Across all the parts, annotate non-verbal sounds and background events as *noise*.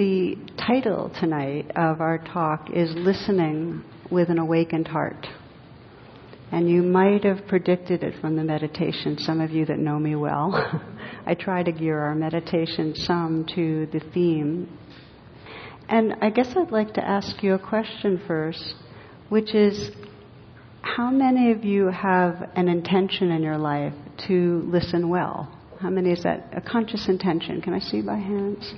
the title tonight of our talk is Listening with an Awakened Heart. And you might have predicted it from the meditation, some of you that know me well. *laughs* I try to gear our meditation some to the theme. And I guess I'd like to ask you a question first, which is how many of you have an intention in your life to listen well? How many is that? A conscious intention. Can I see by hands?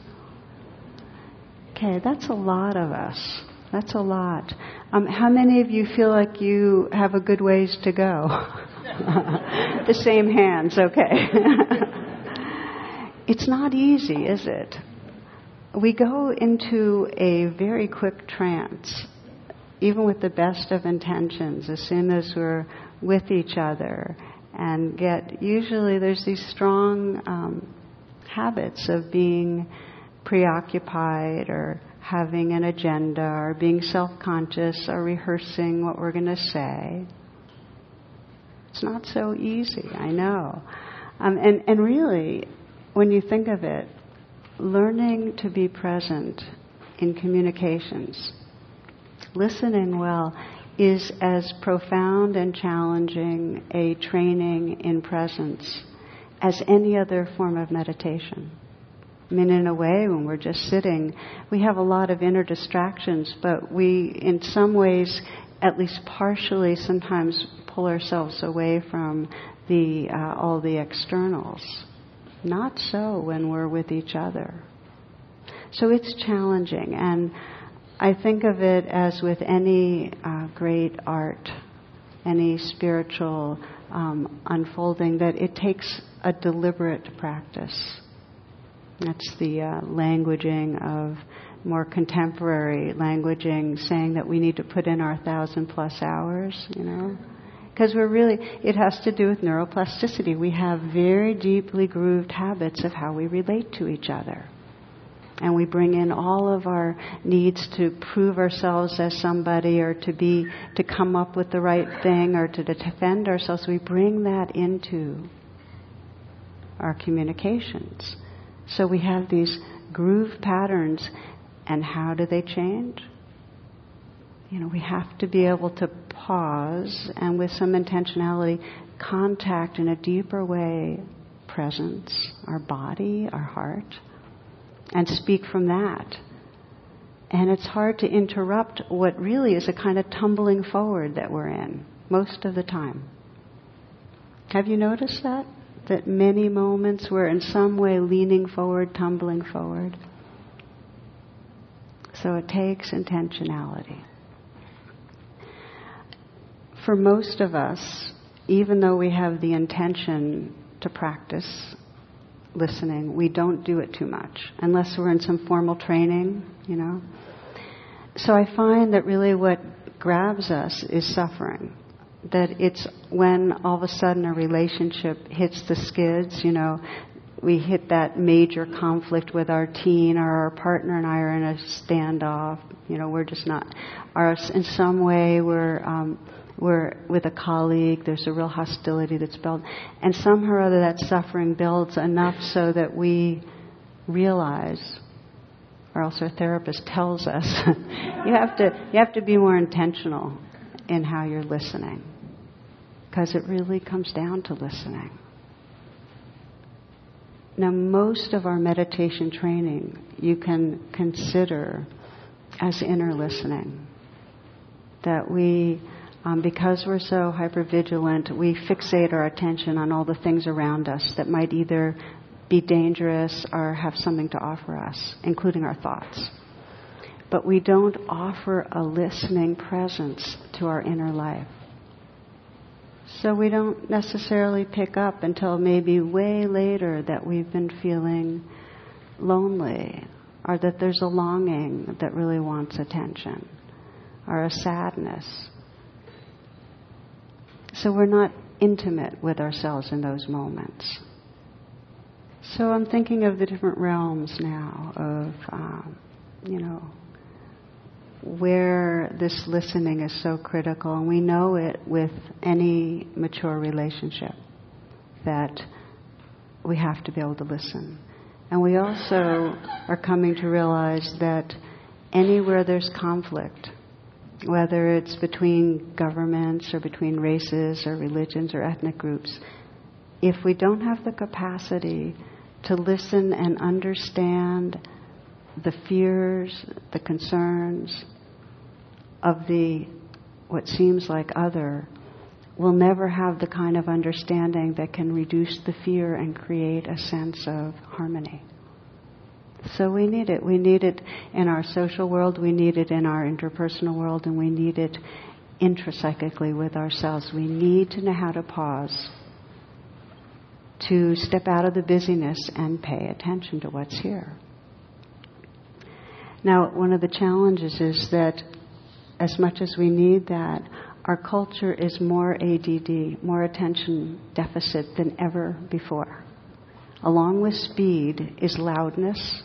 Okay, that's a lot of us. That's a lot. Um, how many of you feel like you have a good ways to go? *laughs* the same hands, okay. *laughs* it's not easy, is it? We go into a very quick trance, even with the best of intentions, as soon as we're with each other, and get usually there's these strong um, habits of being preoccupied or having an agenda or being self conscious or rehearsing what we're going to say. It's not so easy, I know. Um, and, and really, when you think of it, learning to be present in communications, listening well, is as profound and challenging a training in presence as any other form of meditation. I mean, in a way, when we're just sitting, we have a lot of inner distractions, but we, in some ways, at least partially, sometimes pull ourselves away from the uh, all the externals. Not so when we're with each other. So it's challenging, and I think of it as with any uh, great art, any spiritual um, unfolding, that it takes a deliberate practice. That's the uh, languaging of more contemporary languaging, saying that we need to put in our thousand plus hours, you know. Because we're really, it has to do with neuroplasticity. We have very deeply grooved habits of how we relate to each other. And we bring in all of our needs to prove ourselves as somebody or to be, to come up with the right thing or to defend ourselves. We bring that into our communications. So we have these groove patterns, and how do they change? You know, we have to be able to pause and with some intentionality contact in a deeper way presence, our body, our heart, and speak from that. And it's hard to interrupt what really is a kind of tumbling forward that we're in most of the time. Have you noticed that? That many moments we're in some way leaning forward, tumbling forward. So it takes intentionality. For most of us, even though we have the intention to practice listening, we don't do it too much unless we're in some formal training, you know. So I find that really what grabs us is suffering that it's when all of a sudden a relationship hits the skids, you know, we hit that major conflict with our teen or our partner and I are in a standoff, you know, we're just not, in some way we're, um, we're with a colleague, there's a real hostility that's built, and somehow or other that suffering builds enough so that we realize, or else our therapist tells us, *laughs* you have to, you have to be more intentional in how you're listening because it really comes down to listening. Now, most of our meditation training you can consider as inner listening. That we, um, because we're so hypervigilant, we fixate our attention on all the things around us that might either be dangerous or have something to offer us, including our thoughts. But we don't offer a listening presence to our inner life. So we don't necessarily pick up until maybe way later that we've been feeling lonely or that there's a longing that really wants attention or a sadness. So we're not intimate with ourselves in those moments. So I'm thinking of the different realms now of, um, you know, where this listening is so critical, and we know it with any mature relationship that we have to be able to listen. And we also are coming to realize that anywhere there's conflict, whether it's between governments or between races or religions or ethnic groups, if we don't have the capacity to listen and understand the fears, the concerns of the what seems like other, we'll never have the kind of understanding that can reduce the fear and create a sense of harmony. So we need it. We need it in our social world, we need it in our interpersonal world, and we need it intrapsychically with ourselves. We need to know how to pause, to step out of the busyness and pay attention to what's here. Now, one of the challenges is that as much as we need that, our culture is more ADD, more attention deficit than ever before. Along with speed is loudness.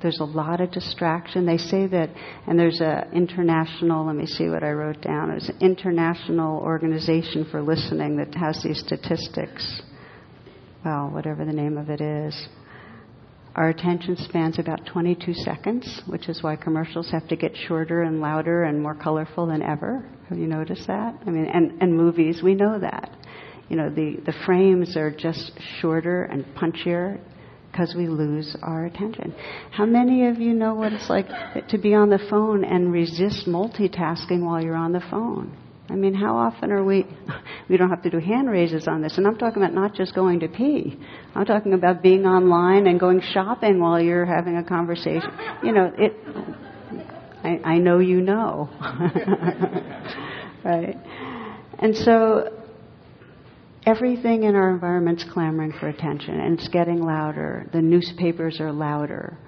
There's a lot of distraction. They say that, and there's an international, let me see what I wrote down. There's an international organization for listening that has these statistics. Well, whatever the name of it is. Our attention spans about 22 seconds, which is why commercials have to get shorter and louder and more colorful than ever. Have you noticed that? I mean, and, and movies, we know that. You know, the, the frames are just shorter and punchier because we lose our attention. How many of you know what it's like to be on the phone and resist multitasking while you're on the phone? I mean, how often are we, *laughs* we don't have to do hand raises on this. And I'm talking about not just going to pee. I'm talking about being online and going shopping while you're having a conversation. You know, it, I, I know you know. *laughs* right? And so, everything in our environment's clamoring for attention and it's getting louder. The newspapers are louder.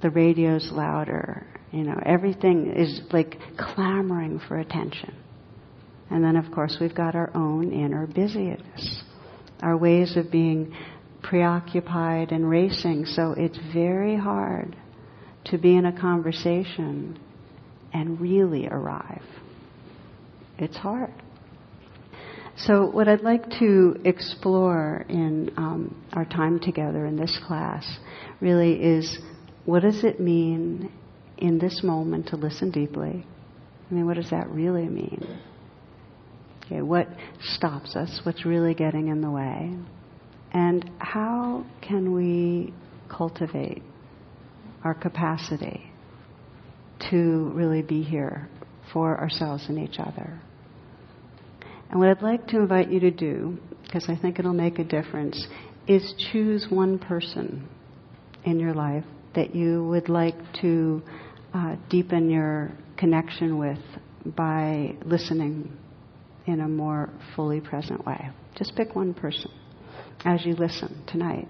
The radio's louder. You know, everything is like clamoring for attention. And then, of course, we've got our own inner busyness, our ways of being preoccupied and racing. So it's very hard to be in a conversation and really arrive. It's hard. So, what I'd like to explore in um, our time together in this class really is what does it mean in this moment to listen deeply? I mean, what does that really mean? Okay, what stops us? What's really getting in the way? And how can we cultivate our capacity to really be here for ourselves and each other? And what I'd like to invite you to do, because I think it'll make a difference, is choose one person in your life that you would like to uh, deepen your connection with by listening in a more fully present way. Just pick one person as you listen tonight.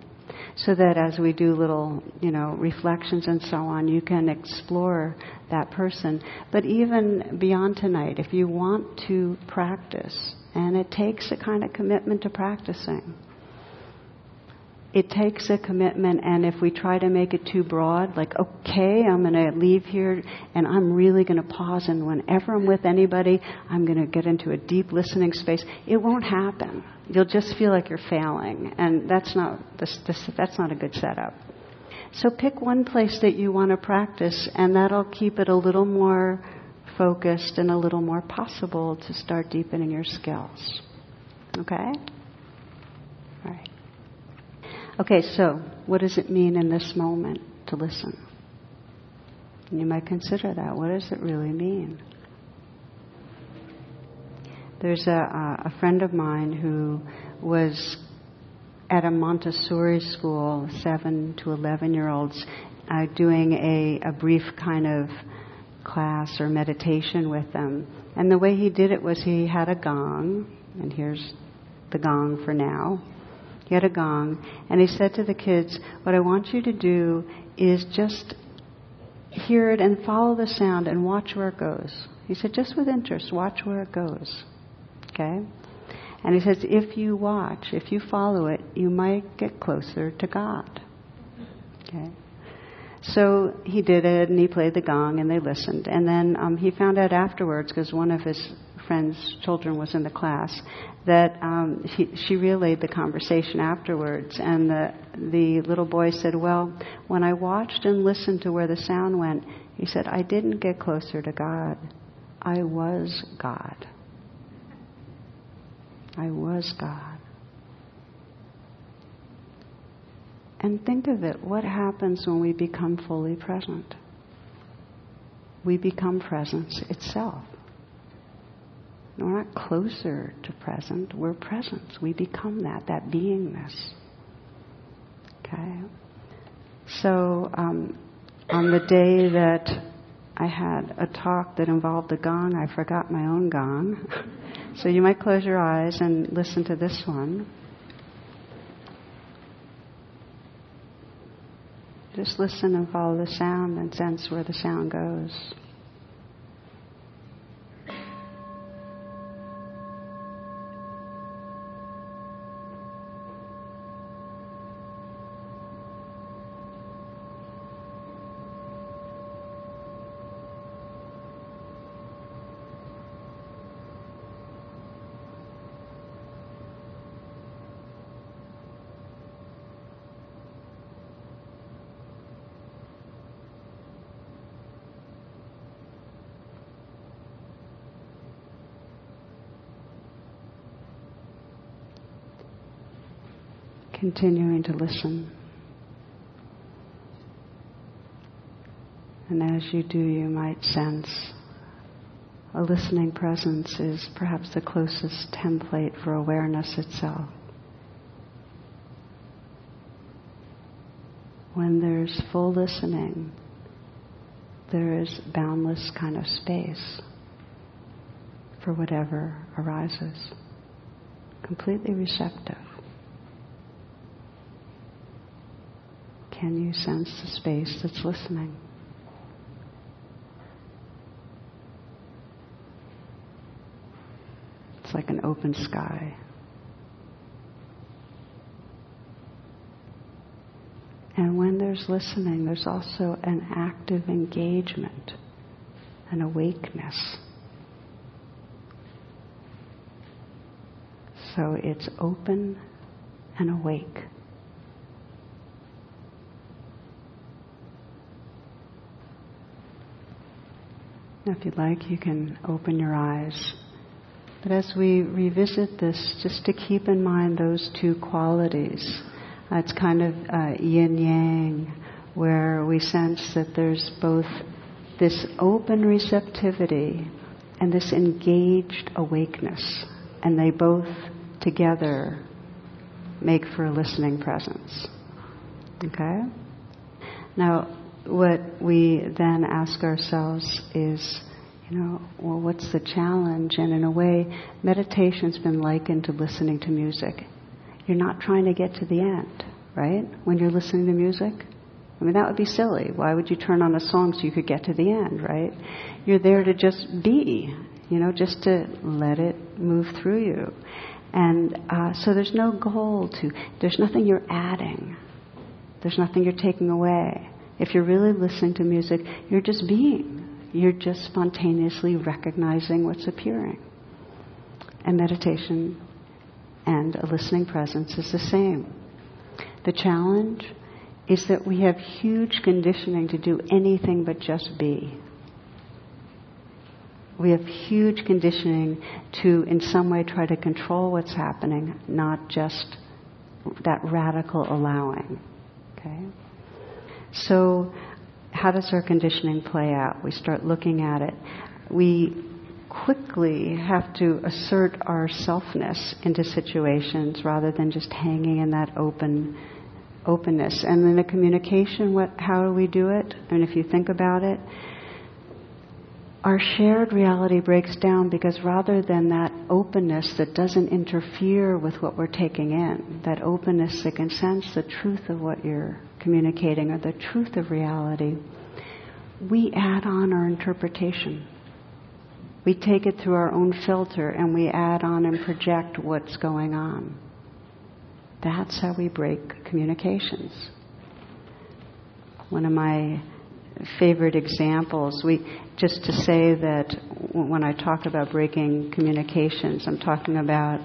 So that as we do little, you know, reflections and so on, you can explore that person. But even beyond tonight, if you want to practice, and it takes a kind of commitment to practicing, it takes a commitment, and if we try to make it too broad, like, okay, I'm going to leave here and I'm really going to pause, and whenever I'm with anybody, I'm going to get into a deep listening space, it won't happen. You'll just feel like you're failing, and that's not, this, this, that's not a good setup. So pick one place that you want to practice, and that'll keep it a little more focused and a little more possible to start deepening your skills. Okay? All right. Okay, so what does it mean in this moment to listen? And you might consider that. What does it really mean? There's a, a friend of mine who was at a Montessori school, seven to 11 year olds, uh, doing a, a brief kind of class or meditation with them. And the way he did it was he had a gong, and here's the gong for now. Had a gong, and he said to the kids, What I want you to do is just hear it and follow the sound and watch where it goes. He said, Just with interest, watch where it goes. Okay? And he says, If you watch, if you follow it, you might get closer to God. Okay? So he did it, and he played the gong, and they listened. And then um, he found out afterwards, because one of his friend's children was in the class, that um, he, she relayed the conversation afterwards, and the the little boy said, "Well, when I watched and listened to where the sound went, he said I didn't get closer to God. I was God. I was God." And think of it what happens when we become fully present? We become presence itself. We're not closer to present, we're presence. We become that, that beingness. Okay? So, um, on the day that I had a talk that involved a gong, I forgot my own gong. *laughs* so you might close your eyes and listen to this one. Just listen and follow the sound and sense where the sound goes. Continuing to listen. And as you do, you might sense a listening presence is perhaps the closest template for awareness itself. When there's full listening, there is boundless kind of space for whatever arises, completely receptive. Can you sense the space that's listening? It's like an open sky. And when there's listening, there's also an active engagement, an awakeness. So it's open and awake. Now, if you'd like, you can open your eyes. But as we revisit this, just to keep in mind those two qualities. Uh, it's kind of uh, yin yang, where we sense that there's both this open receptivity and this engaged awakeness. And they both together make for a listening presence. Okay? Now, what we then ask ourselves is, you know, well, what's the challenge? And in a way, meditation's been likened to listening to music. You're not trying to get to the end, right? When you're listening to music. I mean, that would be silly. Why would you turn on a song so you could get to the end, right? You're there to just be, you know, just to let it move through you. And uh, so there's no goal to, there's nothing you're adding, there's nothing you're taking away. If you're really listening to music, you're just being. You're just spontaneously recognizing what's appearing. And meditation and a listening presence is the same. The challenge is that we have huge conditioning to do anything but just be. We have huge conditioning to, in some way, try to control what's happening, not just that radical allowing. Okay? So, how does our conditioning play out? We start looking at it. We quickly have to assert our selfness into situations rather than just hanging in that open openness. And in the communication, what, how do we do it? And if you think about it, our shared reality breaks down because rather than that openness that doesn't interfere with what we're taking in, that openness that can sense the truth of what you're communicating or the truth of reality, we add on our interpretation. We take it through our own filter and we add on and project what's going on. That's how we break communications. One of my favorite examples. We just to say that when I talk about breaking communications, I'm talking about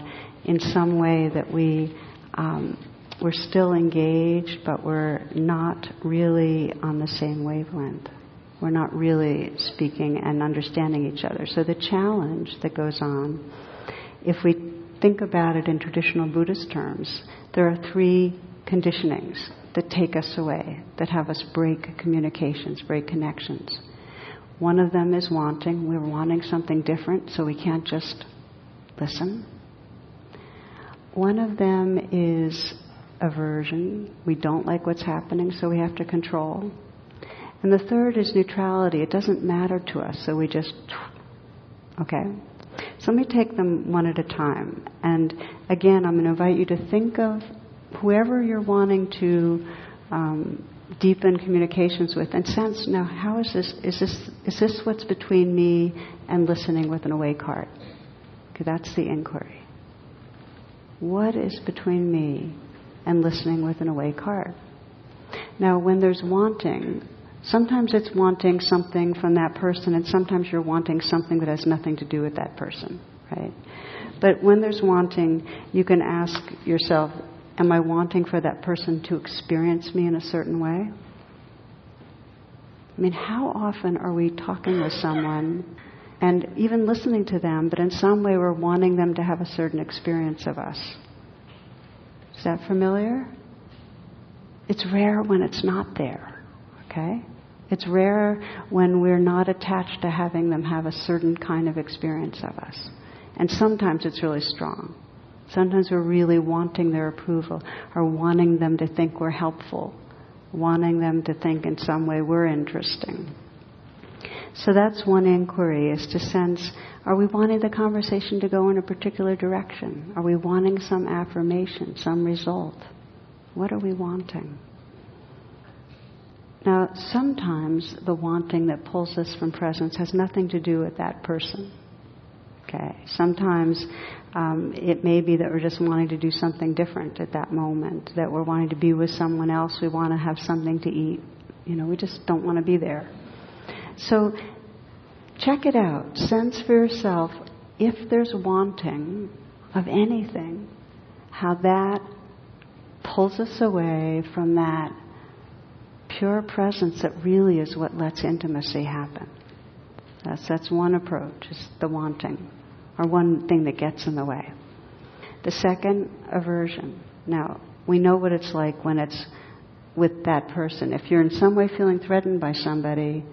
in some way that we um, we're still engaged, but we're not really on the same wavelength. We're not really speaking and understanding each other. So the challenge that goes on, if we think about it in traditional Buddhist terms, there are three conditionings that take us away, that have us break communications, break connections. One of them is wanting. We're wanting something different, so we can't just listen. One of them is aversion. We don't like what's happening, so we have to control. And the third is neutrality. It doesn't matter to us, so we just, okay? So let me take them one at a time. And again, I'm going to invite you to think of whoever you're wanting to um, deepen communications with and sense now how is this is this is this what's between me and listening with an awake heart? Okay that's the inquiry. What is between me and listening with an awake heart? Now when there's wanting sometimes it's wanting something from that person and sometimes you're wanting something that has nothing to do with that person right? But when there's wanting you can ask yourself Am I wanting for that person to experience me in a certain way? I mean, how often are we talking with someone and even listening to them, but in some way we're wanting them to have a certain experience of us? Is that familiar? It's rare when it's not there, okay? It's rare when we're not attached to having them have a certain kind of experience of us. And sometimes it's really strong. Sometimes we're really wanting their approval or wanting them to think we're helpful, wanting them to think in some way we're interesting. So that's one inquiry is to sense are we wanting the conversation to go in a particular direction? Are we wanting some affirmation, some result? What are we wanting? Now, sometimes the wanting that pulls us from presence has nothing to do with that person. Okay. Sometimes um, it may be that we're just wanting to do something different at that moment, that we're wanting to be with someone else, we want to have something to eat. You know, we just don't want to be there. So check it out. Sense for yourself if there's wanting of anything, how that pulls us away from that pure presence that really is what lets intimacy happen. That's, that's one approach, is the wanting or one thing that gets in the way. The second, aversion. Now, we know what it's like when it's with that person. If you're in some way feeling threatened by somebody,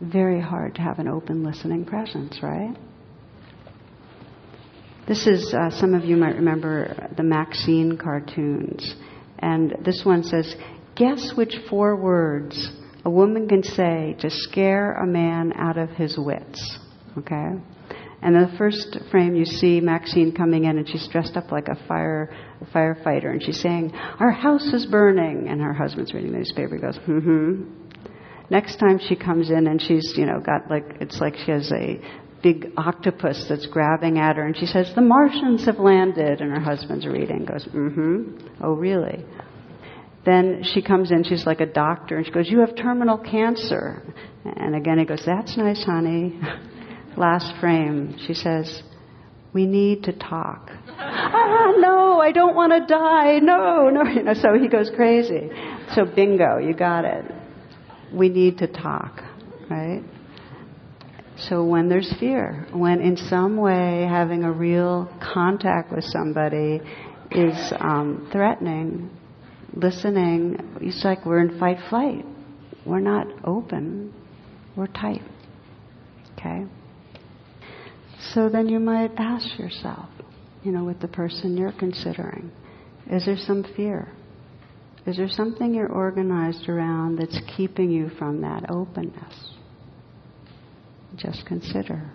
very hard to have an open listening presence, right? This is, uh, some of you might remember the Maxine cartoons. And this one says, Guess which four words a woman can say to scare a man out of his wits. Okay? And in the first frame, you see Maxine coming in, and she's dressed up like a fire a firefighter, and she's saying, "Our house is burning," and her husband's reading the newspaper. He goes, Mm "Hmm." Next time she comes in, and she's, you know, got like it's like she has a big octopus that's grabbing at her, and she says, "The Martians have landed," and her husband's reading goes, Mm "Hmm." Oh, really? Then she comes in, she's like a doctor, and she goes, You have terminal cancer. And again, he goes, That's nice, honey. *laughs* last frame, she says, We need to talk. ah, no, I don't want to die. No, no. You know, so he goes crazy. So, bingo, you got it. We need to talk, right? So, when there's fear, when in some way having a real contact with somebody is um, threatening, listening, it's like we're in fight flight. We're not open, we're tight. Okay? So then you might ask yourself, you know, with the person you're considering, is there some fear? Is there something you're organized around that's keeping you from that openness? Just consider.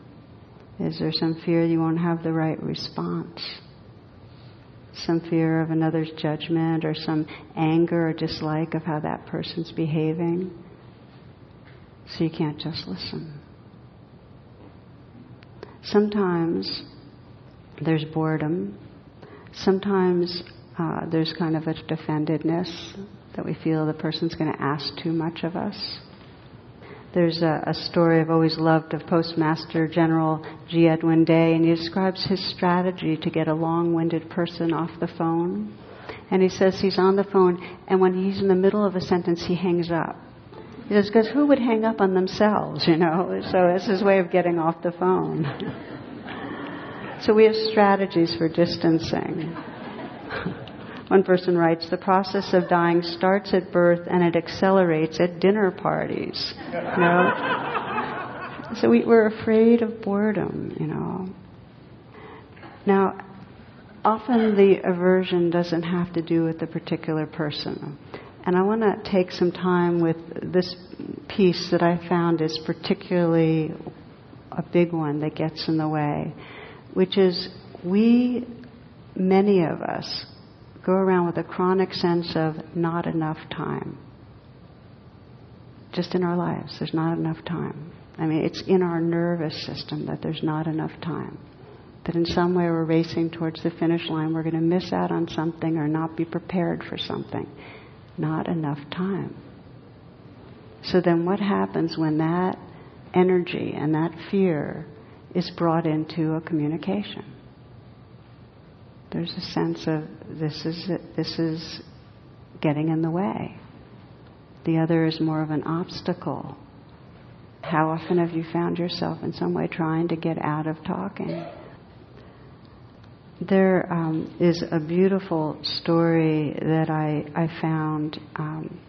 Is there some fear you won't have the right response? Some fear of another's judgment or some anger or dislike of how that person's behaving? So you can't just listen. Sometimes there's boredom. Sometimes uh, there's kind of a defendedness that we feel the person's going to ask too much of us. there's a, a, story I've always loved of Postmaster General J. Edward Day, and he describes his strategy to get a long winded person off the phone. And he says he's on the phone, and when he's in the middle of a sentence, he hangs up. Because who would hang up on themselves, you know? So it's his way of getting off the phone. so we have strategies for distancing. One person writes, the process of dying starts at birth and it accelerates at dinner parties. You know? so we, we're afraid of boredom, you know. Now, often the aversion doesn't have to do with the particular person. And I want to take some time with this piece that I found is particularly a big one that gets in the way, which is we, many of us, go around with a chronic sense of not enough time. Just in our lives, there's not enough time. I mean, it's in our nervous system that there's not enough time. That in some way we're racing towards the finish line, we're going to miss out on something or not be prepared for something. Not enough time. So then what happens when that energy and that fear is brought into a communication? there's a sense of this is this is getting in the way. The other is more of an obstacle. How often have you found yourself in some way trying to get out of talking? There um, is a beautiful story that I, I found, um,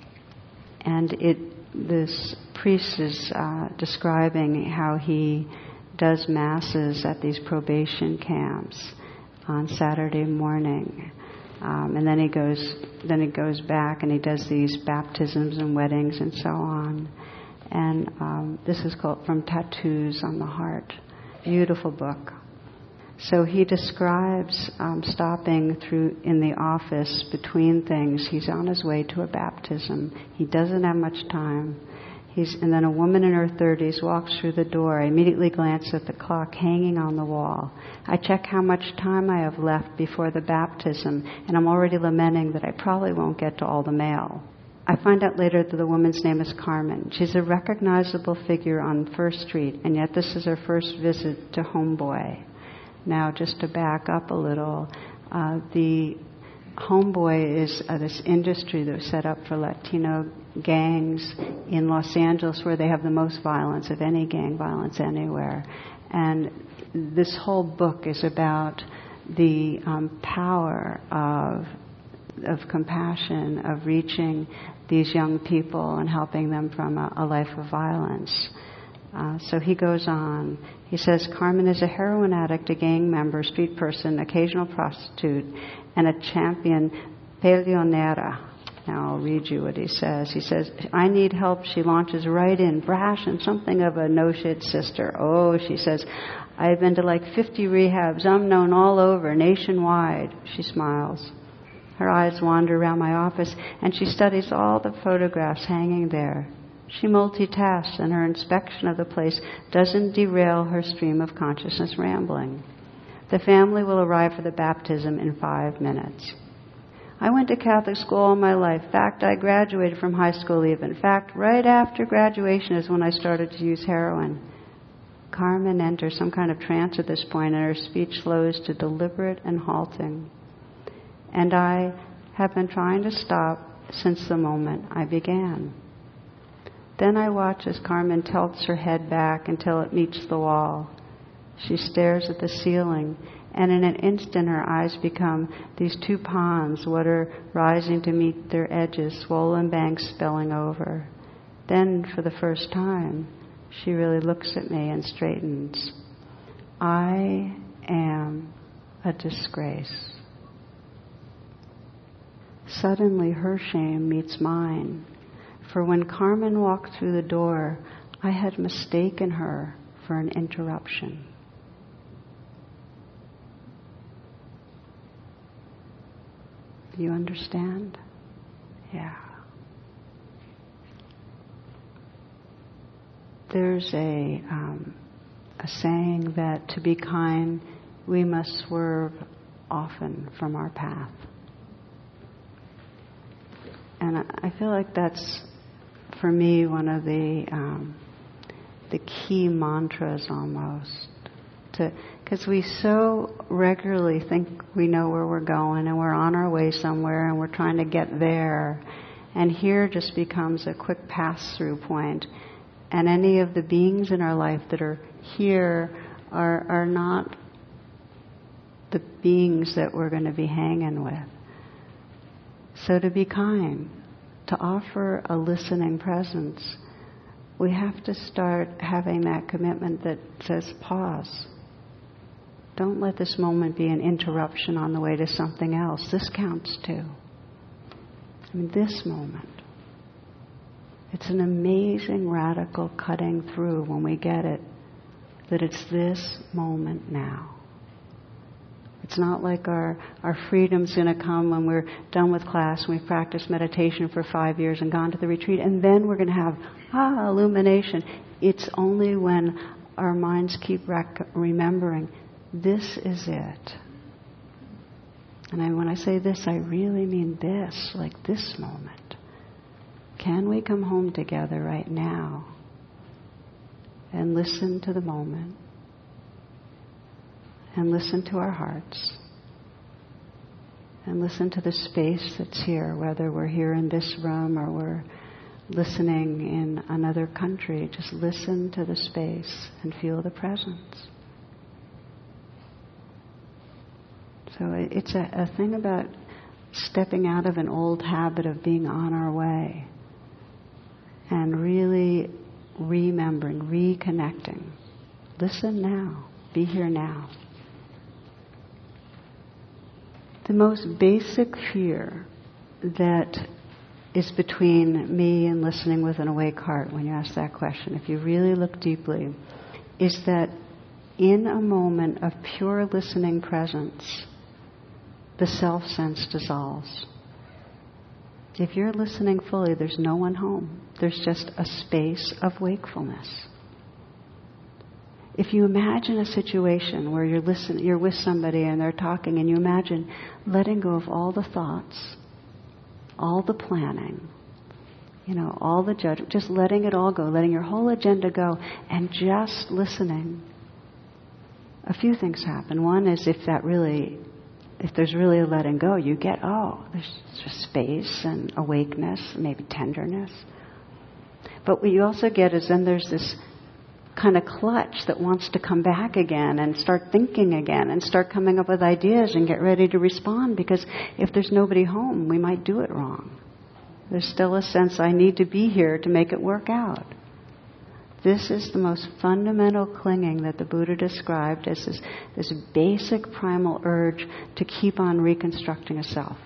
and it this priest is uh, describing how he does masses at these probation camps on Saturday morning. Um, and then he goes, then he goes back and he does these baptisms and weddings and so on. And um, this is called From Tattoos on the Heart. Beautiful book. So he describes um, stopping through in the office between things. He's on his way to a baptism. He doesn't have much time. He's, and then a woman in her 30s walks through the door. I immediately glance at the clock hanging on the wall. I check how much time I have left before the baptism, and I'm already lamenting that I probably won't get to all the mail. I find out later that the woman's name is Carmen. She's a recognizable figure on First Street, and yet this is her first visit to Homeboy. Now, just to back up a little, uh, the Homeboy is uh, this industry that was set up for Latino gangs in Los Angeles where they have the most violence of any gang violence anywhere. And this whole book is about the um, power of of compassion, of reaching these young people and helping them from a, a life of violence. Uh, so he goes on. He says Carmen is a heroin addict, a gang member, street person, occasional prostitute, and a champion peleonera. Now I'll read you what he says. He says, I need help. She launches right in, brash and something of a no shit sister. Oh, she says, I've been to like 50 rehabs. I'm known all over, nationwide. She smiles. Her eyes wander around my office and she studies all the photographs hanging there. She multitasks and her inspection of the place doesn't derail her stream of consciousness rambling. The family will arrive for the baptism in five minutes. I went to Catholic school all my life. In fact, I graduated from high school even. In fact, right after graduation is when I started to use heroin. Carmen enters some kind of trance at this point, and her speech slows to deliberate and halting. And I have been trying to stop since the moment I began. Then I watch as Carmen tilts her head back until it meets the wall. She stares at the ceiling, and in an instant her eyes become these two ponds, water rising to meet their edges, swollen banks spilling over. Then, for the first time, she really looks at me and straightens. I am a disgrace. Suddenly, her shame meets mine. For when Carmen walked through the door, I had mistaken her for an interruption. Do you understand? Yeah. There's a, um, a saying that to be kind, we must swerve often from our path. And I feel like that's for me, one of the um, the key mantras almost. Because we so regularly think we know where we're going and we're on our way somewhere and we're trying to get there. And here just becomes a quick pass through. And any of the beings in our life that are here are, are not the beings that we're going to be hanging with. So to be kind, to offer a listening presence, we have to start having that commitment that says pause. Don't let this moment be an interruption on the way to something else. This counts too. I mean, this moment. It's an amazing radical cutting through when we get it that it's this moment now. It's not like our, our freedom's going to come when we're done with class and we've practiced meditation for five years and gone to the retreat, and then we're going to have, ah, illumination. It's only when our minds keep rec- remembering, this is it. And I, when I say this, I really mean this, like this moment. Can we come home together right now and listen to the moment? And listen to our hearts and listen to the space that's here, whether we're here in this room or we're listening in another country. Just listen to the space and feel the presence. So it's a, a thing about stepping out of an old habit of being on our way and really remembering, reconnecting. Listen now. Be here now. The most basic fear that is between me and listening with an awake heart when you ask that question, if you really look deeply, is that in a moment of pure listening presence, the self sense dissolves. If you're listening fully, there's no one home. There's just a space of wakefulness if you imagine a situation where you're listen, you're with somebody and they're talking, and you imagine letting go of all the thoughts, all the planning, you know, all the judgment, just letting it all go, letting your whole agenda go, and just listening. A few things happen. One is if that really, if there's really a letting go, you get oh, there's just space and awakeness, maybe tenderness. But what you also get is then there's this kind of clutch that wants to come back again and start thinking again and start coming up with ideas and get ready to respond because if there's nobody home, we might do it wrong. There's still a sense I need to be here to make it work out. This is the most fundamental clinging that the Buddha described as this, this basic primal urge to keep on reconstructing a self.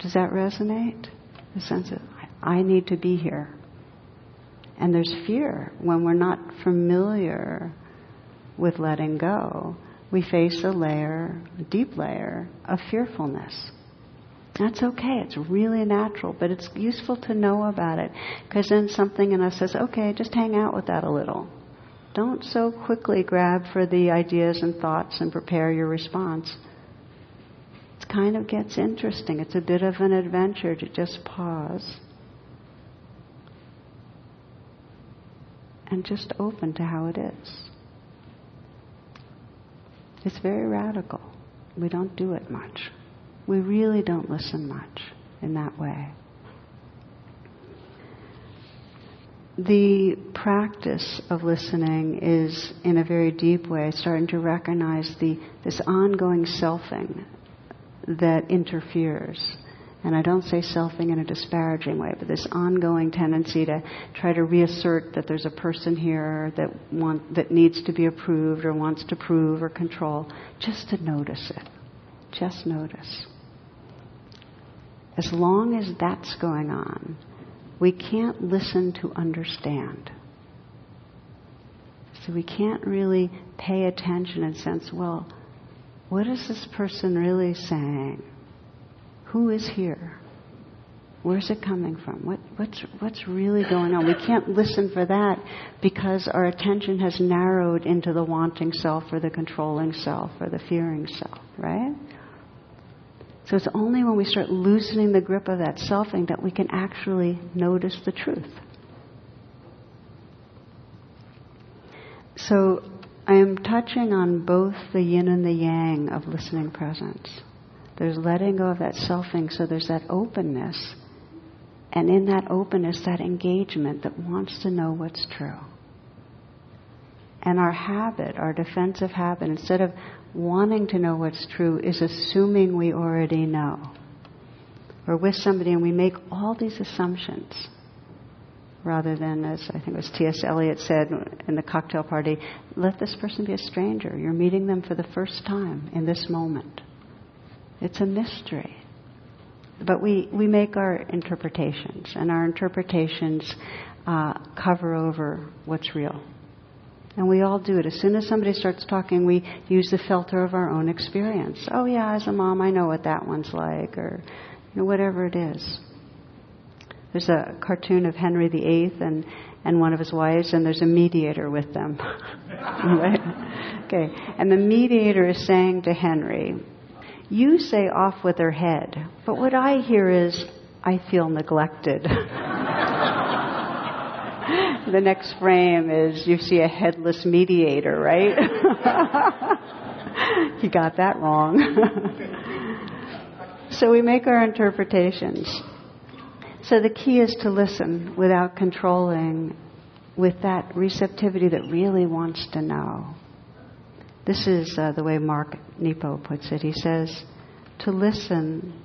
Does that resonate? The sense of, I need to be here. And there's fear when we're not familiar with letting go. We face a layer, a deep layer of fearfulness. That's okay. It's really natural, but it's useful to know about it because then something in us says, okay, just hang out with that a little. Don't so quickly grab for the ideas and thoughts and prepare your response. It kind of gets interesting. It's a bit of an adventure to just pause and just open to how it is. It's very radical. We don't do it much. We really don't listen much in that way. The practice of listening is, in a very deep way, starting to recognize the, this ongoing selfing that interferes and I don't say selfing in a disparaging way, but this ongoing tendency to try to reassert that there's a person here that want, that needs to be approved or wants to prove or control, just to notice it. Just notice. As long as that's going on, we can't listen to understand. So we can't really pay attention and sense, well, what is this person really saying? Who is here? Where's it coming from? What, what's, what's really going on? We can't listen for that because our attention has narrowed into the wanting self or the controlling self or the fearing self, right? So it's only when we start loosening the grip of that selfing that we can actually notice the truth. So I am touching on both the yin and the yang of listening presence. There's letting go of that selfing, so there's that openness. And in that openness, that engagement that wants to know what's true. And our habit, our defensive habit, instead of wanting to know what's true, is assuming we already know. We're with somebody and we make all these assumptions rather than, as I think it was T.S. Eliot said in the cocktail party, let this person be a stranger. You're meeting them for the first time in this moment. It's a mystery. But we, we make our interpretations, and our interpretations uh, cover over what's real. And we all do it. As soon as somebody starts talking, we use the filter of our own experience. Oh, yeah, as a mom, I know what that one's like, or you know, whatever it is. There's a cartoon of Henry VIII and, and one of his wives, and there's a mediator with them. *laughs* Okay. And the mediator is saying to Henry, You say off with her head, but what I hear is, I feel neglected. *laughs* the next frame is you see a headless mediator, right? *laughs* he got that wrong. *laughs* so we make our interpretations. So the key is to listen without controlling, with that receptivity that really wants to know. This is uh, the way Mark Nepo puts it. He says, to listen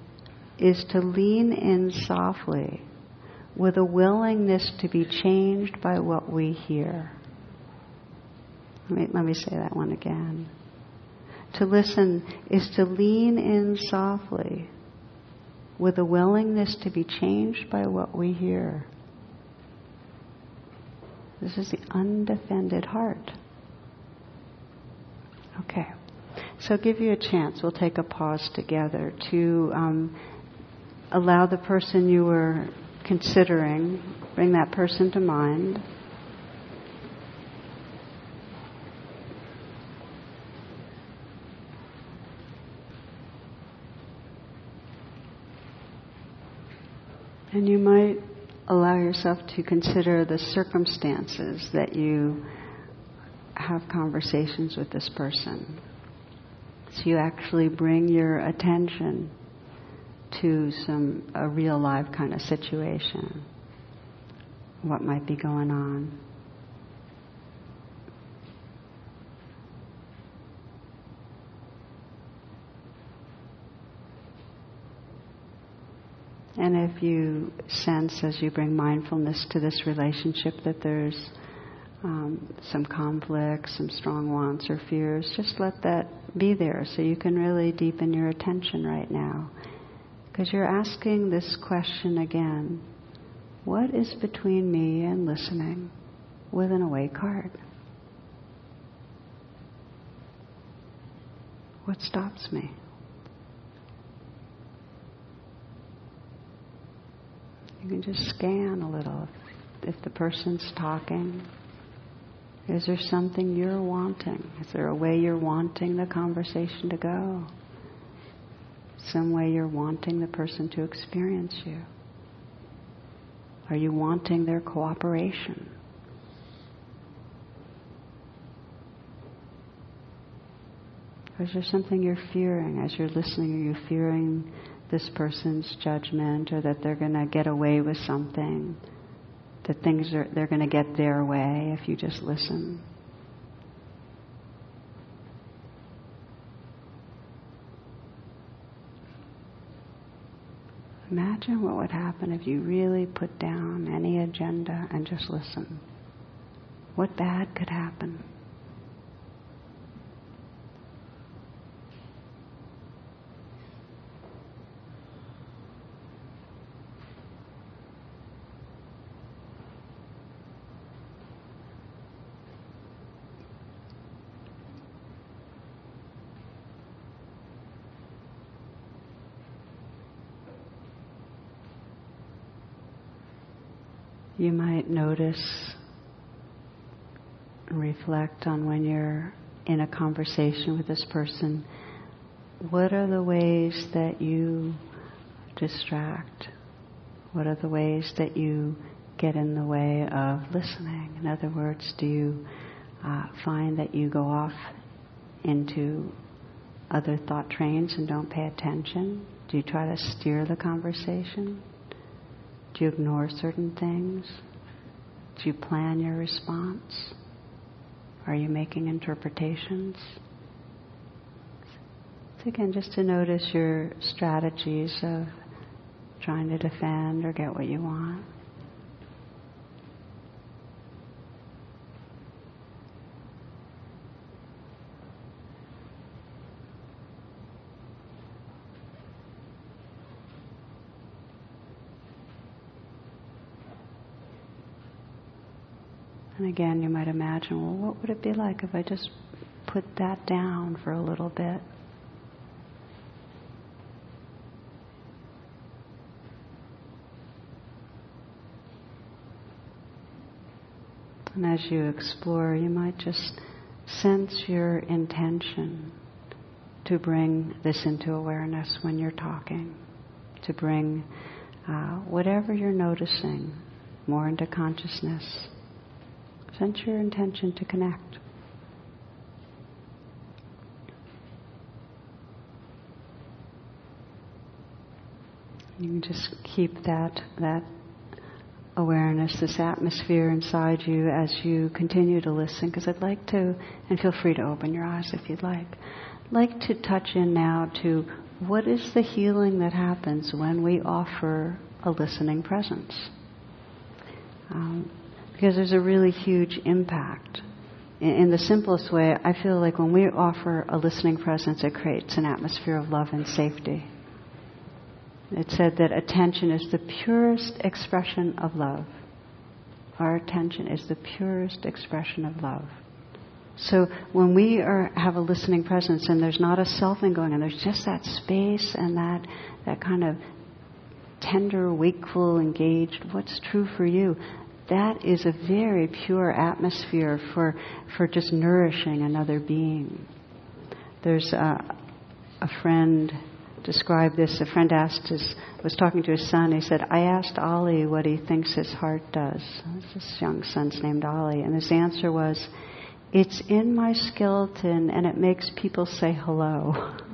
is to lean in softly with a willingness to be changed by what we hear. Let me, let me say that one again. To listen is to lean in softly with a willingness to be changed by what we hear. This is the undefended heart. Okay. So give you a chance. We'll take a pause together to um, allow the person you were considering, bring that person to mind. And you might allow yourself to consider the circumstances that you have conversations with this person. So you actually bring your attention to some a real life kind of situation. What might be going on? And if you sense as you bring mindfulness to this relationship that there's um, some conflicts, some strong wants or fears, just let that be there so you can really deepen your attention right now. Because you're asking this question again What is between me and listening with an awake heart? What stops me? You can just scan a little. If, if the person's talking, is there something you're wanting? Is there a way you're wanting the conversation to go? Some way you're wanting the person to experience you? Are you wanting their cooperation? Or is there something you're fearing as you're listening? Are you fearing this person's judgment or that they're going to get away with something, that things are, they're going to get their way if you just listen. Imagine what would happen if you really put down any agenda and just listen. What bad could happen? You might notice and reflect on when you're in a conversation with this person, what are the ways that you distract? What are the ways that you get in the way of listening? In other words, do you uh, find that you go off into other thought trains and don't pay attention? Do you try to steer the conversation? Do you ignore certain things? Do you plan your response? Are you making interpretations? So again, just to notice your strategies of trying to defend or get what you want. And again, you might imagine, well, what would it be like if I just put that down for a little bit? And as you explore, you might just sense your intention to bring this into awareness when you're talking, to bring uh, whatever you're noticing more into consciousness. Sense your intention to connect. You can just keep that that awareness, this atmosphere inside you as you continue to listen. Because I'd like to, and feel free to open your eyes if you'd like. Like to touch in now to what is the healing that happens when we offer a listening presence. Um, because there's a really huge impact. In, the simplest way, I feel like when we offer a listening presence, it creates an atmosphere of love and safety. It said that attention is the purest expression of love. Our attention is the purest expression of love. So when we are, have a listening presence and there's not a selfing going on, there's just that space and that, that kind of tender, wakeful, engaged, what's true for you, that is a very pure atmosphere for, for just nourishing another being. There's a, a friend described this. A friend asked his, was talking to his son. He said, I asked Ali what he thinks his heart does. This young son's named Ali. And his answer was, It's in my skeleton and it makes people say hello. *laughs*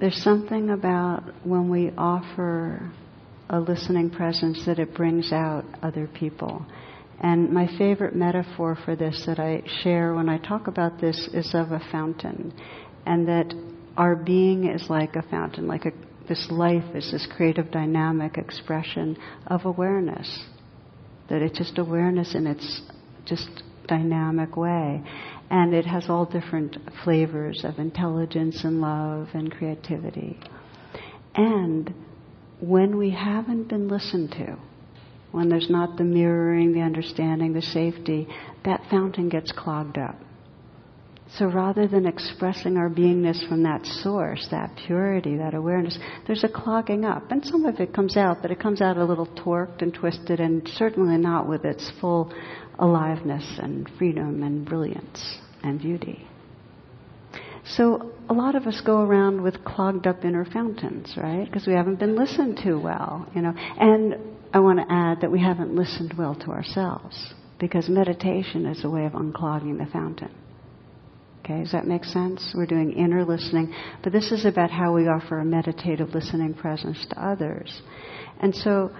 There's something about when we offer a listening presence that it brings out other people. And my favorite metaphor for this that I share when I talk about this is of a fountain, and that our being is like a fountain, like a, this life is this creative, dynamic expression of awareness. That it's just awareness in its just dynamic way. And it has all different flavors of intelligence and love and creativity. And when we haven't been listened to, when there's not the mirroring, the understanding, the safety, that fountain gets clogged up. So rather than expressing our beingness from that source, that purity, that awareness, there's a clogging up. And some of it comes out, but it comes out a little torqued and twisted and certainly not with its full aliveness and freedom and brilliance and beauty. So a lot of us go around with clogged up inner fountains, right? Because we haven't been listened to well, you know. And I want to add that we haven't listened well to ourselves because meditation is a way of unclogging the fountain. Okay, does that make sense? We're doing inner listening, but this is about how we offer a meditative listening presence to others. And so,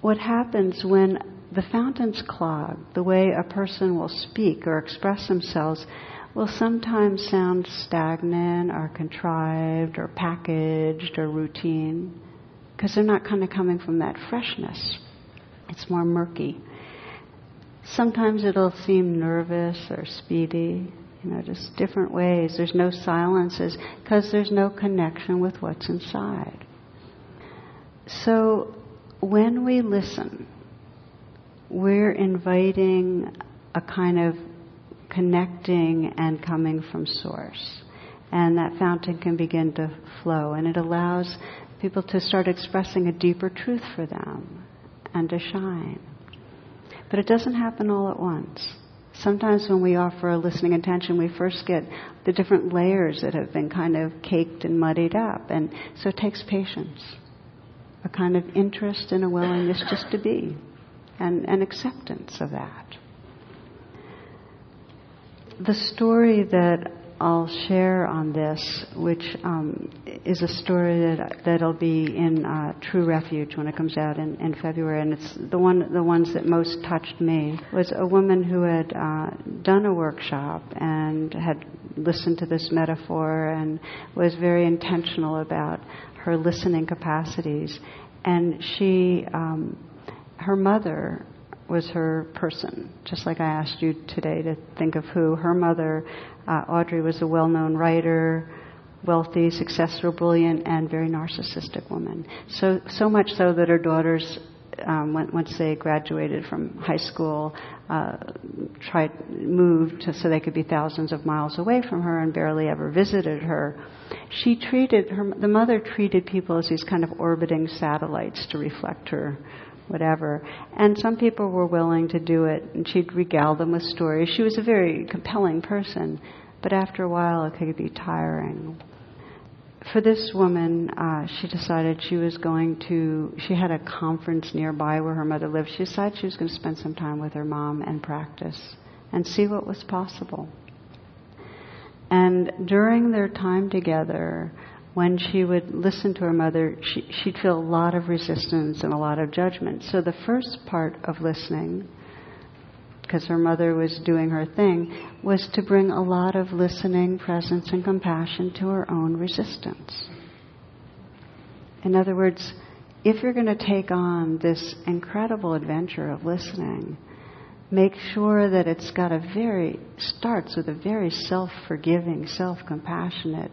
what happens when the fountain's clog. the way a person will speak or express themselves will sometimes sound stagnant or contrived or packaged or routine because they're not kind of coming from that freshness. It's more murky. Sometimes it'll seem nervous or speedy, you know, just different ways. There's no silences because there's no connection with what's inside. So when we listen, we're inviting a kind of connecting and coming from source. And that fountain can begin to flow, and it allows people to start expressing a deeper truth for them and to shine. But it doesn't happen all at once. Sometimes when we offer a listening attention, we first get the different layers that have been kind of caked and muddied up. And so it takes patience, a kind of interest and a willingness just to be and, and acceptance of that. The story that I'll share on this, which um, is a story that that'll be in uh, True Refuge when it comes out in, in February, and it's the one the ones that most touched me was a woman who had uh, done a workshop and had listened to this metaphor and was very intentional about her listening capacities, and she um, her mother was her person, just like I asked you today to think of who. Her mother, uh, Audrey, was a well known writer, wealthy, successful, brilliant, and very narcissistic woman. So, so much so that her daughters, um, once they graduated from high school, uh, tried moved so they could be thousands of miles away from her and barely ever visited her. She treated her the mother treated people as these kind of orbiting satellites to reflect her whatever. And some people were willing to do it, and she'd regale them with stories. She was a very compelling person, but after a while it could be tiring. For this woman, uh, she decided she was going to, she had a conference nearby where her mother lived. She decided she was going to spend some time with her mom and practice and see what was possible. And during their time together, when she would listen to her mother, she, she'd feel a lot of resistance and a lot of judgment. So the first part of listening, because her mother was doing her thing, was to bring a lot of listening, presence, and compassion to her own resistance. In other words, if you're going to take on this incredible adventure of listening, make sure that it's got a very, starts with a very self forgiving, self compassionate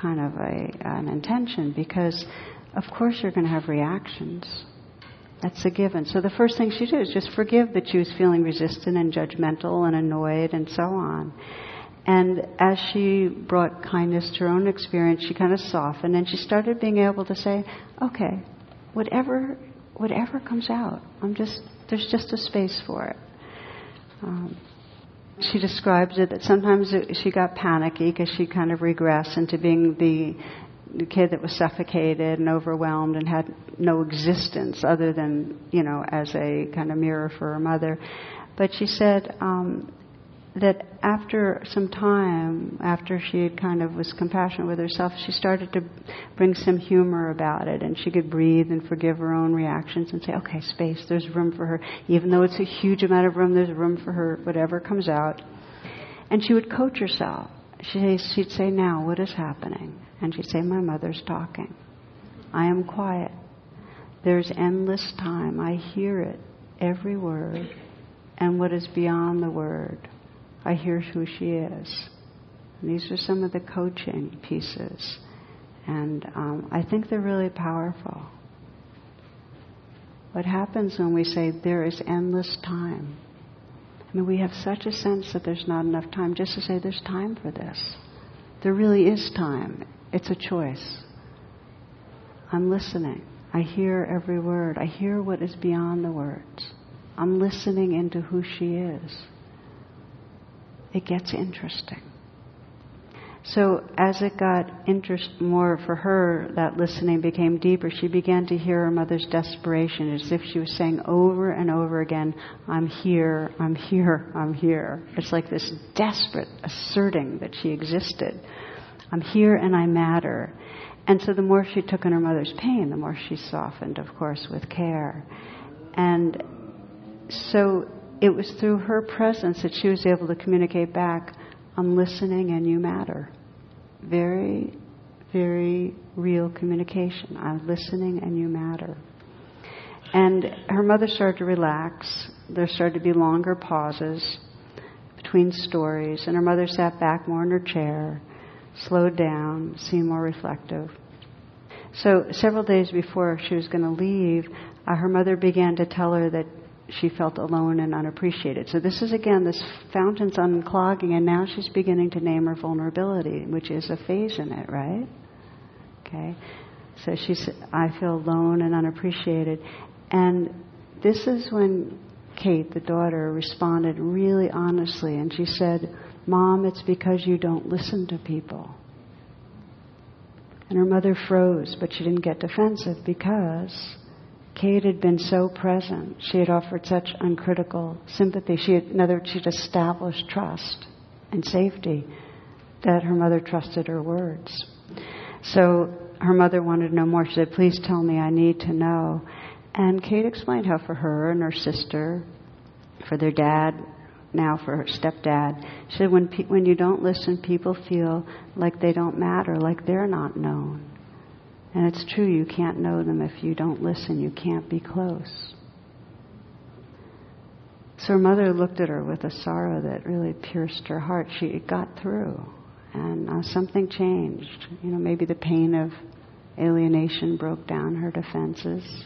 kind of a, an intention because, of course, you're going to have reactions. That's a given. So the first thing she did is just forgive that she was feeling resistant and judgmental and annoyed and so on. And as she brought kindness to her own experience, she kind of softened and she started being able to say, okay, whatever, whatever comes out, I'm just, there's just a space for it. Um, she describes it that sometimes it, she got panicky because she kind of regressed into being the, the kid that was suffocated and overwhelmed and had no existence other than, you know, as a kind of mirror for her mother. But she said um, that after some time, after she kind of was compassionate with herself, she started to bring some humor about it, and she could breathe and forgive her own reactions and say, "Okay, space. There's room for her. Even though it's a huge amount of room, there's room for her. Whatever comes out." And she would coach herself. She'd, she'd say, "Now, what is happening?" And she'd say, "My mother's talking. I am quiet. There's endless time. I hear it, every word, and what is beyond the word." I hear who she is. And these are some of the coaching pieces. And um, I think they're really powerful. What happens when we say there is endless time? I mean, we have such a sense that there's not enough time just to say there's time for this. There really is time. It's a choice. I'm listening. I hear every word. I hear what is beyond the words. I'm listening into who she is it gets interesting. So as it got interest more for her, that listening became deeper. She began to hear her mother's desperation, as if she was saying over and over again, "I'm here, I'm here, I'm here." It's like this desperate asserting that she existed. I'm here and I matter. And so the more she took in her mother's pain, the more she softened, of course, with care. And so it was through her presence that she was able to communicate back, I'm listening and you matter. Very, very real communication. I'm listening and you matter. And her mother started to relax. There started to be longer pauses between stories, and her mother sat back more in her chair, slowed down, seemed more reflective. So, several days before she was going to leave, uh, her mother began to tell her that she felt alone and unappreciated. So this is again this fountain's unclogging, and now she's beginning to name her vulnerability, which is a phase in it, right? Okay. So she said, I feel alone and unappreciated. And this is when Kate, the daughter, responded really honestly, and she said, Mom, it's because you don't listen to people. And her mother froze, but she didn't get defensive because Kate had been so present. She had offered such uncritical sympathy. She had, in other words, she'd established trust and safety that her mother trusted her words. So her mother wanted to know more. She said, Please tell me, I need to know. And Kate explained how for her and her sister, for their dad, now for her stepdad, she said, when, pe- when you don't listen, people feel like they don't matter, like they're not known. And it's true, you can't know them if you don't listen, you can't be close. So her mother looked at her with a sorrow that really pierced her heart. She got through, and uh, something changed. You know, maybe the pain of alienation broke down her defenses.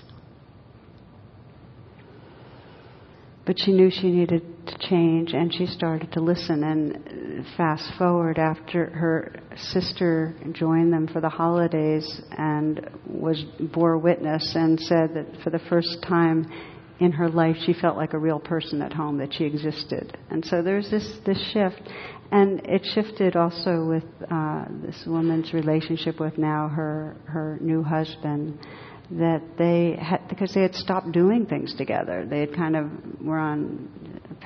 But she knew she needed to change, and she started to listen. And fast forward, after her sister joined them for the holidays and was bore witness and said that for the first time in her life she felt like a real person at home, that she existed. And so there's this this shift, and it shifted also with uh, this woman's relationship with now her her new husband that they had because they had stopped doing things together. They had kind of were on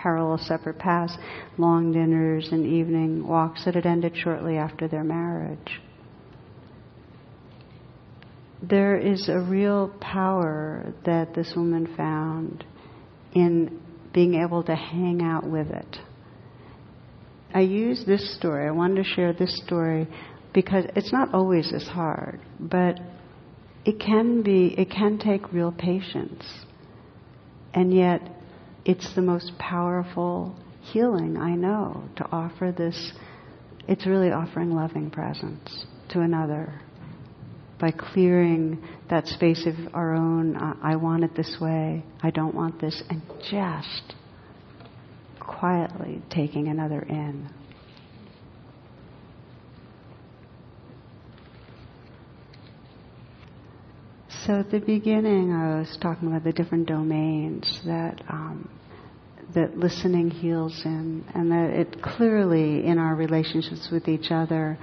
parallel separate paths, long dinners and evening walks that had ended shortly after their marriage. There is a real power that this woman found in being able to hang out with it. I use this story, I wanted to share this story because it's not always as hard, but it can be, it can take real patience. And yet, it's the most powerful healing I know to offer this. It's really offering loving presence to another by clearing that space of our own, I want it this way, I don't want this, and just quietly taking another in. So at the beginning, I was talking about the different domains that um, that listening heals in, and that it clearly in our relationships with each other.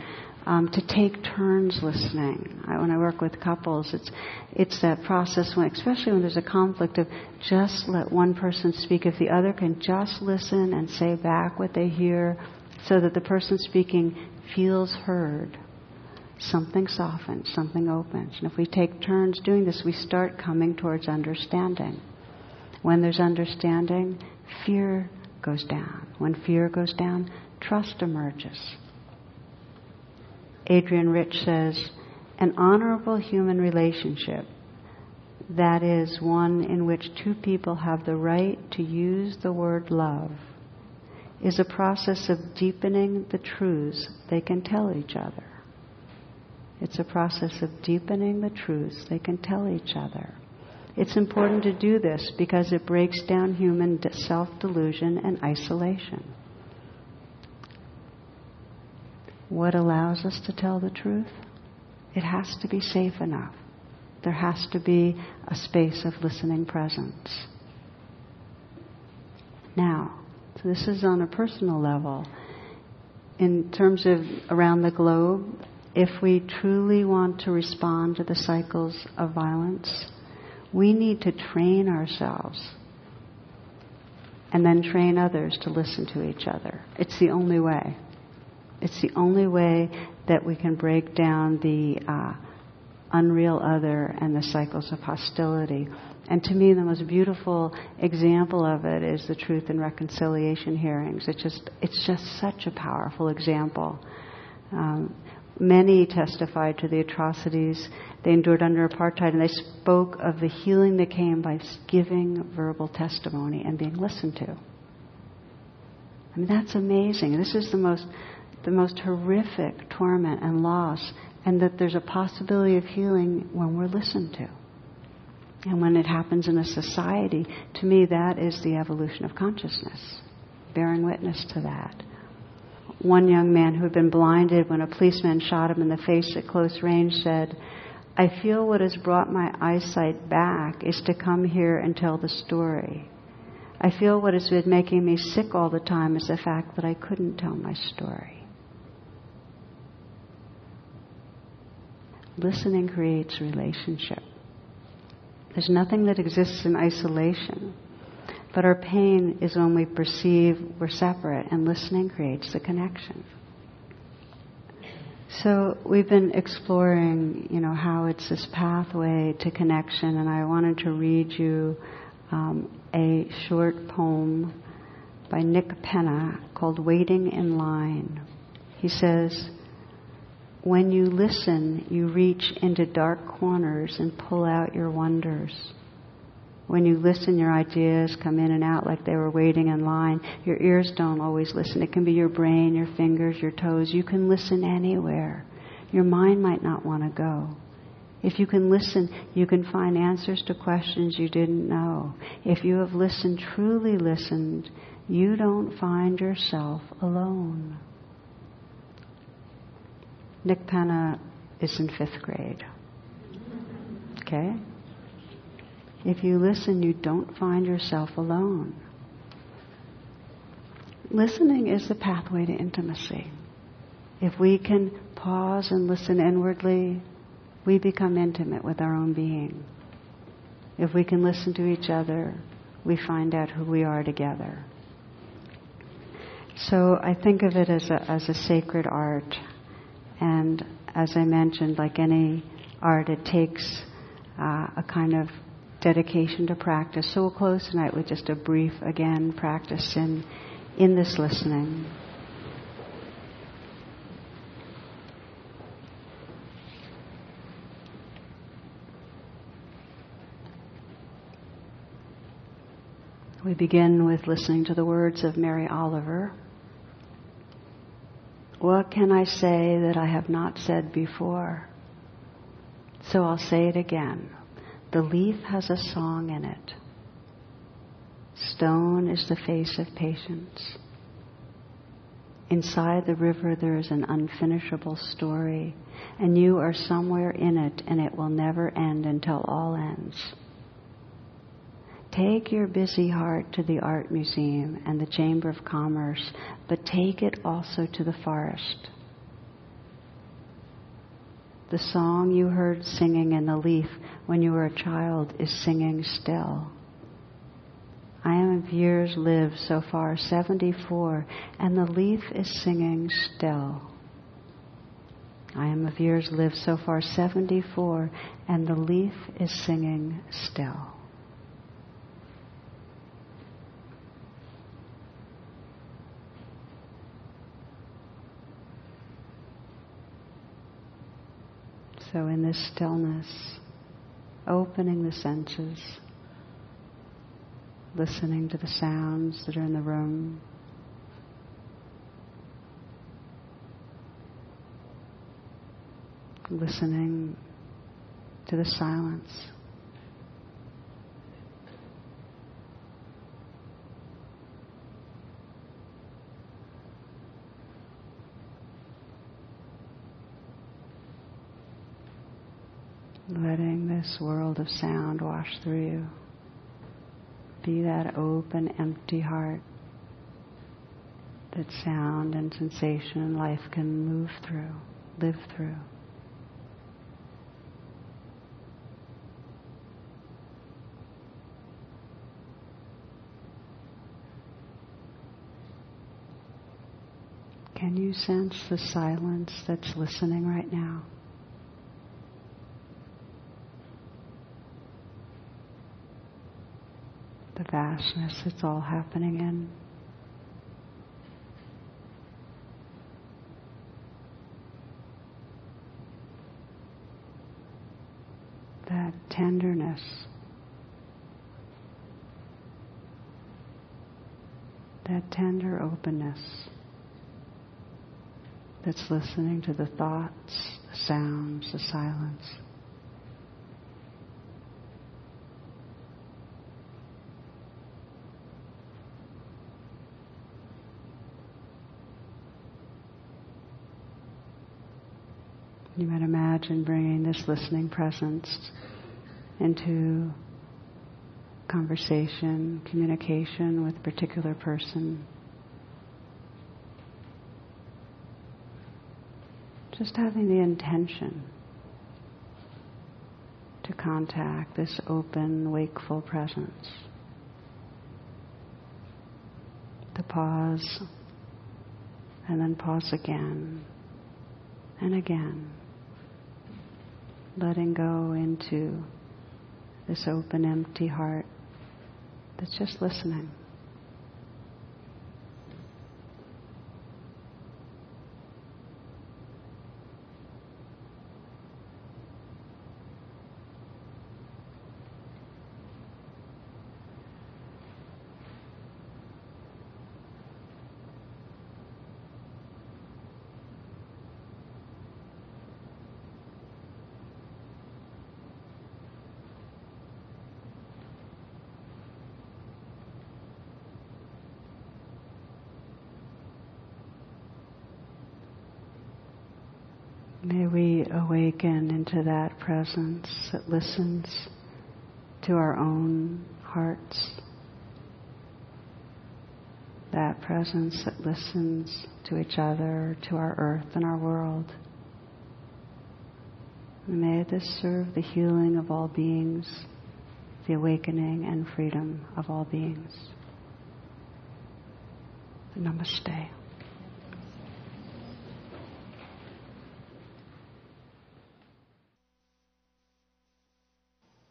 Um, to take turns listening. I, when I work with couples, it's it's that process when, especially when there's a conflict, of just let one person speak. If the other can just listen and say back what they hear, so that the person speaking feels heard something softens, something opens. And if we take turns doing this, we start coming towards understanding. When there's understanding, fear goes down. When fear goes down, trust emerges. Adrienne Rich says, an honorable human relationship, that is, one in which two people have the right to use the word love, is a process of deepening the truths they can tell each other. It's a process of deepening the truths they can tell each other. It's important to do this because it breaks down human self delusion and isolation. What allows us to tell the truth? It has to be safe enough. There has to be a space of listening presence. Now, so this is on a personal level. In terms of around the globe, if we truly want to respond to the cycles of violence, we need to train ourselves and then train others to listen to each other. It's the only way. It's the only way that we can break down the uh, unreal other and the cycles of hostility. And to me, the most beautiful example of it is the Truth and Reconciliation hearings. It's just, it's just such a powerful example. Um, Many testified to the atrocities they endured under apartheid, and they spoke of the healing that came by giving verbal testimony and being listened to. I mean, that's amazing. This is the most, the most horrific torment and loss, and that there's a possibility of healing when we're listened to. And when it happens in a society, to me, that is the evolution of consciousness, bearing witness to that one young man who had been blinded when a policeman shot him in the face at close range said, I feel what has brought my eyesight back is to come here and tell the story. I feel what has been making me sick all the time is the fact that I couldn't tell my story. Listening creates relationship. There's nothing that exists in isolation. But our pain is when we perceive we're separate, and listening creates the connection. So we've been exploring, you know, how it's this pathway to connection, and I wanted to read you um, a short poem by Nick Penna called "Waiting in Line." He says, "When you listen, you reach into dark corners and pull out your wonders." When you listen, your ideas come in and out like they were waiting in line. Your ears don't always listen. It can be your brain, your fingers, your toes. You can listen anywhere. Your mind might not want to go. If you can listen, you can find answers to questions you didn't know. If you have listened, truly listened, you don't find yourself alone. Nick is in fifth grade. Okay? If you listen, you don't find yourself alone. Listening is the pathway to intimacy. If we can pause and listen inwardly, we become intimate with our own being. If we can listen to each other, we find out who we are together. So I think of it as a, as a sacred art. And as I mentioned, like any art, it takes uh, a kind of dedication to practice. So we'll close tonight with just a brief, again, practice in, in this listening. We begin with listening to the words of Mary Oliver. What can I say that I have not said before? So I'll say it again. The leaf has a song in it. Stone is the face of patience. Inside the river, there is an unfinishable story, and you are somewhere in it, and it will never end until all ends. Take your busy heart to the art museum and the Chamber of Commerce, but take it also to the forest the song you heard singing in the leaf when you were a child is singing still. I am of years lived so far, 74, and the leaf is singing still. I am of years lived so far, 74, and the leaf is singing still. So, in this stillness, opening the senses, listening to the sounds that are in the room. Listening to the silence. Letting this world of sound wash through you. Be that open, empty heart that sound and sensation and life can move through, live through. Can you sense the silence that's listening right now? Vastness it's all happening in. That tenderness. That tender openness that's listening to the thoughts, the sounds, the silence. You might imagine bringing this listening presence into conversation, communication with a particular person. Just having the intention to contact this open, wakeful presence. To pause and then pause again and again, letting go into this open, empty heart that's just listening. May we awaken into that presence that listens to our own hearts. That presence that listens to each other, to our earth and our world. May this serve the healing of all beings, the awakening and freedom of all beings. Namaste.